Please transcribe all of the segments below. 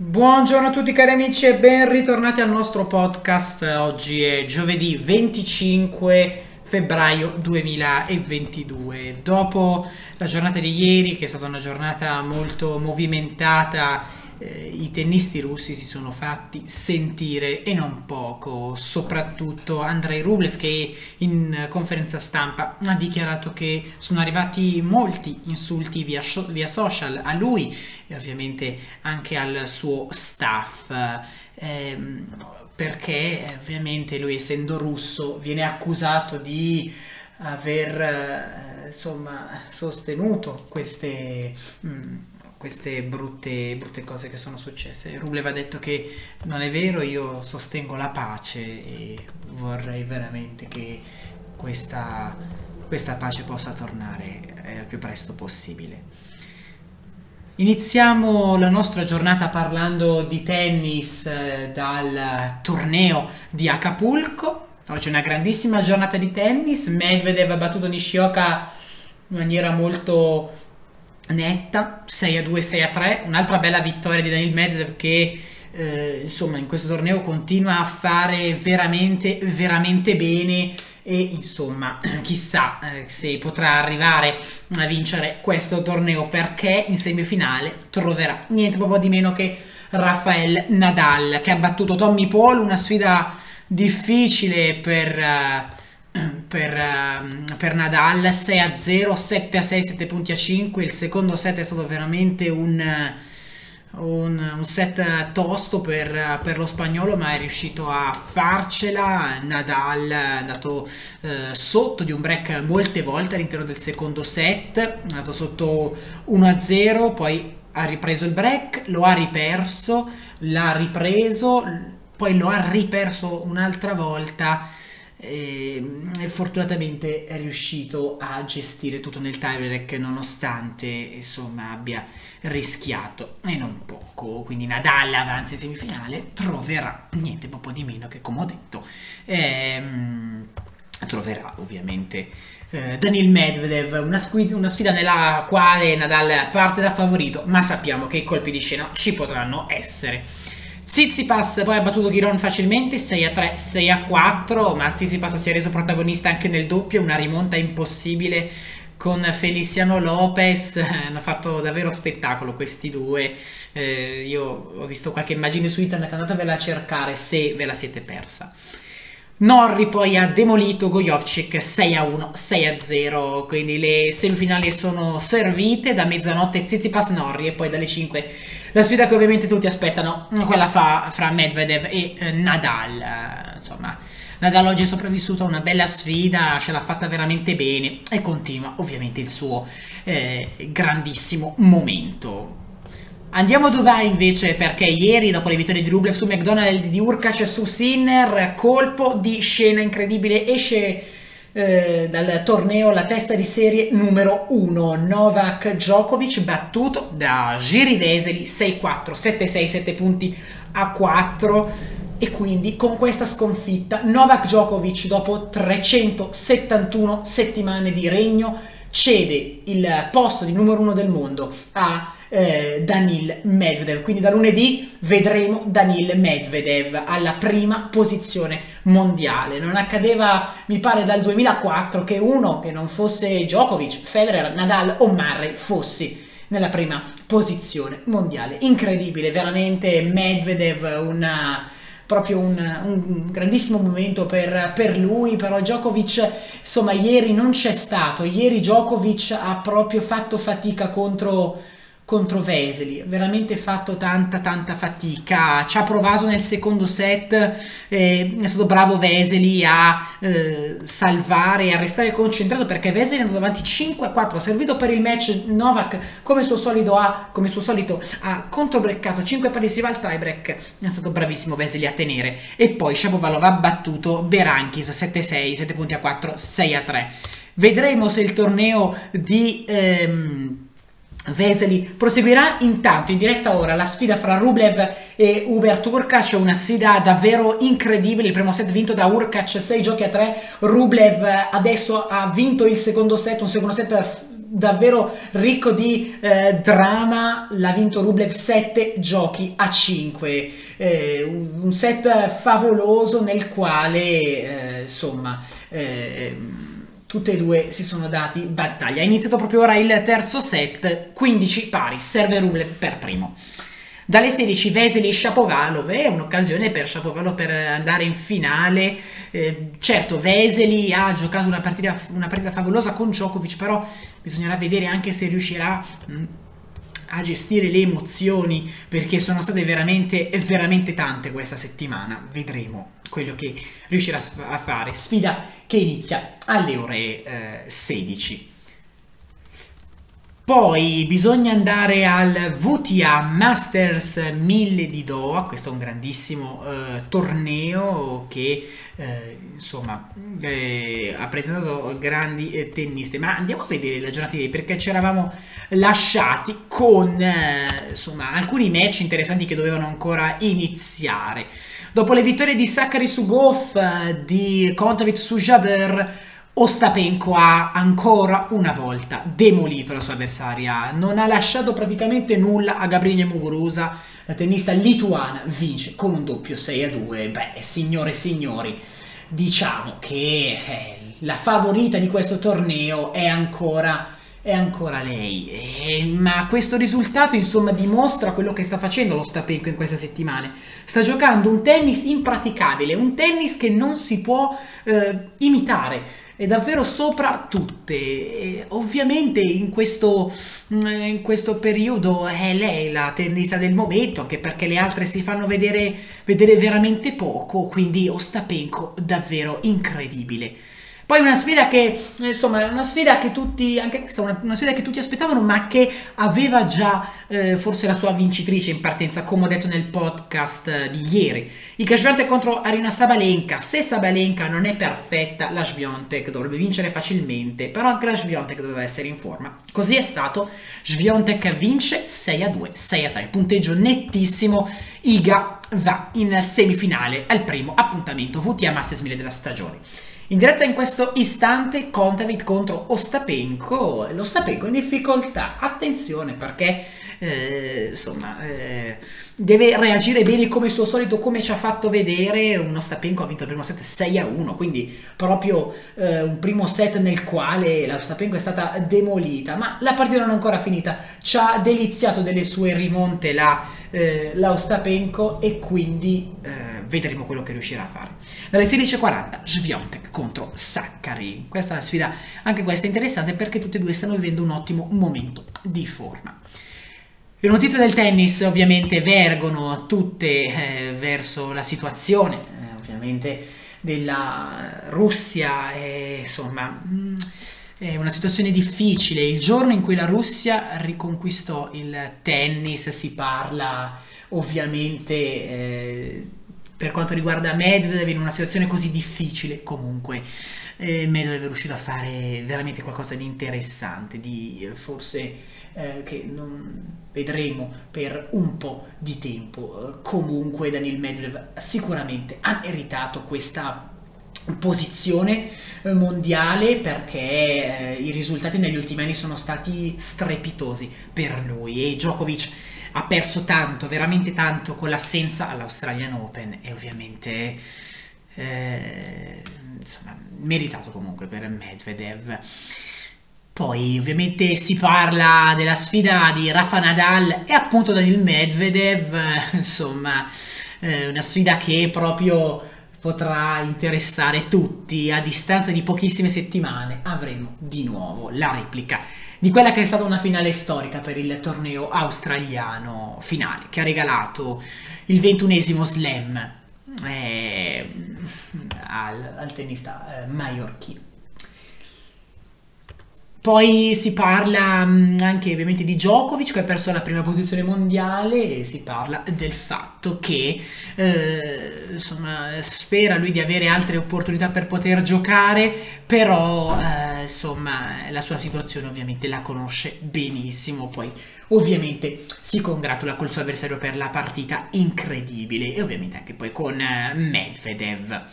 Buongiorno a tutti cari amici e ben ritornati al nostro podcast. Oggi è giovedì 25 febbraio 2022. Dopo la giornata di ieri, che è stata una giornata molto movimentata eh, i tennisti russi si sono fatti sentire e non poco, soprattutto Andrei Rublev che in conferenza stampa ha dichiarato che sono arrivati molti insulti via, via social a lui e ovviamente anche al suo staff. Eh, perché ovviamente lui essendo russo viene accusato di aver eh, insomma sostenuto queste mh, mm, queste brutte, brutte, cose che sono successe. Rublev ha detto che non è vero, io sostengo la pace e vorrei veramente che questa, questa pace possa tornare eh, al più presto possibile. Iniziamo la nostra giornata parlando di tennis eh, dal torneo di Acapulco. Oggi è una grandissima giornata di tennis. Medvedev ha battuto Nishioka in maniera molto netta, 6 a 2, 6 a 3, un'altra bella vittoria di Daniel Medvedev che eh, insomma in questo torneo continua a fare veramente veramente bene e insomma chissà eh, se potrà arrivare a vincere questo torneo perché in semifinale troverà niente proprio di meno che Rafael Nadal che ha battuto Tommy Paul, una sfida difficile per... Uh, per, uh, per, Nadal 6 a 0 7 a 6 7 punti a 5 il secondo set è stato veramente un, un, un set tosto per, per, lo spagnolo ma è riuscito a farcela. Nadal è andato uh, sotto di un break molte volte all'interno del secondo set. È andato sotto 1 a 0 poi ha ripreso il break lo ha riperso l'ha ripreso poi lo ha riperso un'altra volta Ehm, e, fortunatamente è riuscito a gestire tutto nel tiebreak nonostante insomma abbia rischiato e non poco. Quindi Nadal avanza in semifinale troverà niente poco di meno che come ho detto ehm, troverà ovviamente eh, Daniel Medvedev. Una, squid- una sfida nella quale Nadal parte da favorito ma sappiamo che i colpi di scena ci potranno essere Zizipas poi ha battuto Chiron facilmente 6 a 3, 6 a 4, ma Zizipas si è reso protagonista anche nel doppio, una rimonta impossibile con Feliciano Lopez, hanno fatto davvero spettacolo questi due. Eh, io ho visto qualche immagine su internet, andatevela a cercare se ve la siete persa. Norri poi ha demolito Gojovcik 6 a 1, 6 a 0, quindi le semifinali sono servite da mezzanotte Zizipas Norri e poi dalle 5 la sfida che ovviamente tutti aspettano, quella fa, fra Medvedev e eh, Nadal. Eh, insomma, Nadal oggi è sopravvissuto a una bella sfida, ce l'ha fatta veramente bene e continua ovviamente il suo eh, grandissimo momento. Andiamo a Dubai invece perché ieri dopo le vittorie di Rublev su McDonald's di Urkac su Sinner, colpo di scena incredibile, esce eh, dal torneo la testa di serie numero 1 Novak Djokovic battuto da Giri Veseli 6-4 7-6 7 punti a 4 e quindi con questa sconfitta Novak Djokovic dopo 371 settimane di regno cede il posto di numero 1 del mondo a eh, Danil Medvedev. Quindi da lunedì vedremo Danil Medvedev alla prima posizione mondiale. Non accadeva, mi pare, dal 2004 che uno che non fosse Djokovic, Federer, Nadal o Murray fossi nella prima posizione mondiale. Incredibile, veramente Medvedev una proprio un, un, grandissimo momento per, per, lui, però Djokovic insomma ieri non c'è stato, ieri Djokovic ha proprio fatto fatica contro contro Veseli, veramente fatto tanta tanta fatica, ci ha provato nel secondo set, eh, è stato bravo Veseli a eh, salvare e a restare concentrato perché Veseli è andato avanti 5-4, ha servito per il match Novak come suo solito ha, come suo solito ha controbreccato 5 pari si va al tiebreak, è stato bravissimo Veseli a tenere. E poi Shapovalov ha battuto Berankis 7-6, 7 punti a 4, 6 a 3. Vedremo se il torneo di... Ehm, Veseli proseguirà intanto in diretta ora la sfida fra Rublev e Uber Urkac, una sfida davvero incredibile, il primo set vinto da Urkac 6 giochi a 3, Rublev adesso ha vinto il secondo set, un secondo set davvero ricco di eh, drama, l'ha vinto Rublev 7 giochi a 5, eh, un set favoloso nel quale eh, insomma eh, tutte e due si sono dati battaglia. È iniziato proprio ora il terzo set, 15 pari, serve Rublev per primo. Dalle 16 Vesely Shapovalov è un'occasione per Shapovalov per andare in finale. Eh, certo, Vesely ha giocato una partita, una partita, favolosa con Djokovic, però bisognerà vedere anche se riuscirà mh, mm, a gestire le emozioni perché sono state veramente, veramente tante questa settimana. Vedremo quello che riuscirà a fare. Sfida che inizia alle ore eh, 16. Poi bisogna andare al VTA Masters 1000 di Doha, questo è un grandissimo eh, torneo che eh, insomma eh, ha presentato grandi eh, tenniste, ma andiamo a vedere la giornata di ieri perché ci eravamo lasciati con eh, insomma alcuni match interessanti che dovevano ancora iniziare. Dopo le vittorie di Sakari su Goff, eh, di Kontavit su Jaber, Ostapenko ha ancora una volta demolito la sua avversaria, non ha lasciato praticamente nulla a Gabriele Muguruza, la tennista lituana vince con un doppio 6 a 2. Beh, signore e signori, diciamo che eh, la favorita di questo torneo è ancora è ancora lei. E, ma questo risultato, insomma, dimostra quello che sta facendo lo Stapenko in queste settimane. Sta giocando un tennis impraticabile, un tennis che non si può eh, imitare. È davvero sopra tutte. E, ovviamente in questo, mm, in questo, periodo è lei la tennista del momento, anche perché le altre si fanno vedere, vedere veramente poco. Quindi Ostapenko davvero incredibile. Poi una sfida che, insomma, una sfida che tutti, anche questa una, una sfida che tutti aspettavano, ma che aveva già eh, forse la sua vincitrice in partenza, come ho detto nel podcast eh, di ieri. Il Kashviontek contro Arina Sabalenka. Se Sabalenka non è perfetta, la Sviontek dovrebbe vincere facilmente, però anche la Sviontek doveva essere in forma. Così è stato. Sviontek vince 6 a 2, 6 a 3, punteggio nettissimo. Iga va in semifinale al primo appuntamento VTA Masters 1000 della stagione. In diretta in questo istante Kontaveit contro Ostapenko, l'Ostapenko in difficoltà, attenzione perché eh, insomma eh, deve reagire bene come suo solito, come ci ha fatto vedere, uno Ostapenko ha vinto il primo set 6 a 1, quindi proprio eh, un primo set nel quale la Ostapenko è stata demolita, ma la partita non è ancora finita, ci ha deliziato delle sue rimonte la, eh, la Ostapenko e quindi eh, vedremo quello che riuscirà a fare. Dalle 16.40 Sviontek contro Saccari. Questa è una sfida, anche questa interessante perché tutte e due stanno vivendo un ottimo momento di forma. Le notizie del tennis ovviamente vergono tutte eh, verso la situazione, eh, ovviamente della Russia, e, insomma mm, è una situazione difficile. Il giorno in cui la Russia riconquistò il tennis si parla ovviamente eh, per quanto riguarda Medvedev in una situazione così difficile comunque eh, Medvedev è riuscito a fare veramente qualcosa di interessante di eh, forse eh, che non vedremo per un po' di tempo eh, comunque Daniel Medvedev sicuramente ha meritato questa posizione eh, mondiale perché eh, i risultati negli ultimi anni sono stati strepitosi per lui e Djokovic ha perso tanto, veramente tanto con l'assenza all'Australian Open e ovviamente eh, insomma, meritato comunque per Medvedev. Poi ovviamente si parla della sfida di Rafa Nadal e appunto Daniel Medvedev, insomma eh, una sfida che proprio potrà interessare tutti. A distanza di pochissime settimane avremo di nuovo la replica di quella che è stata una finale storica per il torneo australiano finale, che ha regalato il ventunesimo slam eh, al, al, tennista eh, maiorchino. Poi si parla mm, anche ovviamente di Djokovic che ha perso la prima posizione mondiale e si parla del fatto che eh, insomma, spera lui di avere altre opportunità per poter giocare, però eh, insomma la sua situazione ovviamente la conosce benissimo, poi ovviamente si congratula col suo avversario per la partita incredibile e ovviamente anche poi con eh, Medvedev.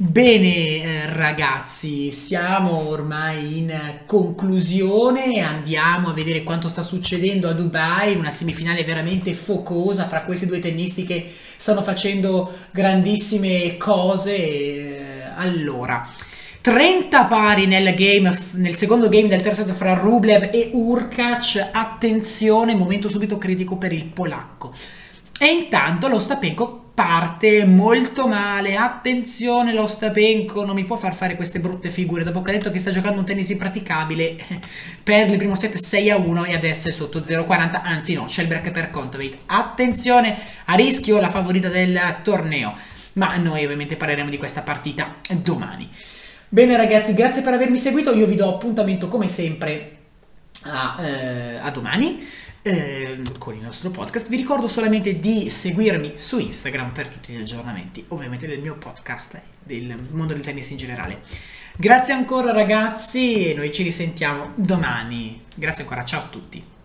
Bene eh, ragazzi, siamo ormai in conclusione, andiamo a vedere quanto sta succedendo a Dubai, una semifinale veramente focosa fra questi due tennisti che stanno facendo grandissime cose. Eh, allora, 30 pari nel, game, nel secondo game del terzo set fra Rublev e Urkac, attenzione, momento subito critico per il polacco. E intanto lo Stapenko parte molto male. Attenzione, lo Stapenko non mi può far fare queste brutte figure. Dopo che ha detto che sta giocando un tennis impraticabile, perde il primo set 6 a 1 e adesso è sotto 0,40. Anzi, no, c'è il break per Kontaveit. Attenzione, a rischio la favorita del torneo. Ma noi ovviamente parleremo di questa partita domani. Bene ragazzi, grazie per avermi seguito. Io vi do appuntamento come sempre a, eh, a domani eh, con il nostro podcast. Vi ricordo solamente di seguirmi su Instagram per tutti gli aggiornamenti, ovviamente del mio podcast del mondo del tennis in generale. Grazie ancora ragazzi e noi ci risentiamo domani. Grazie ancora, ciao a tutti.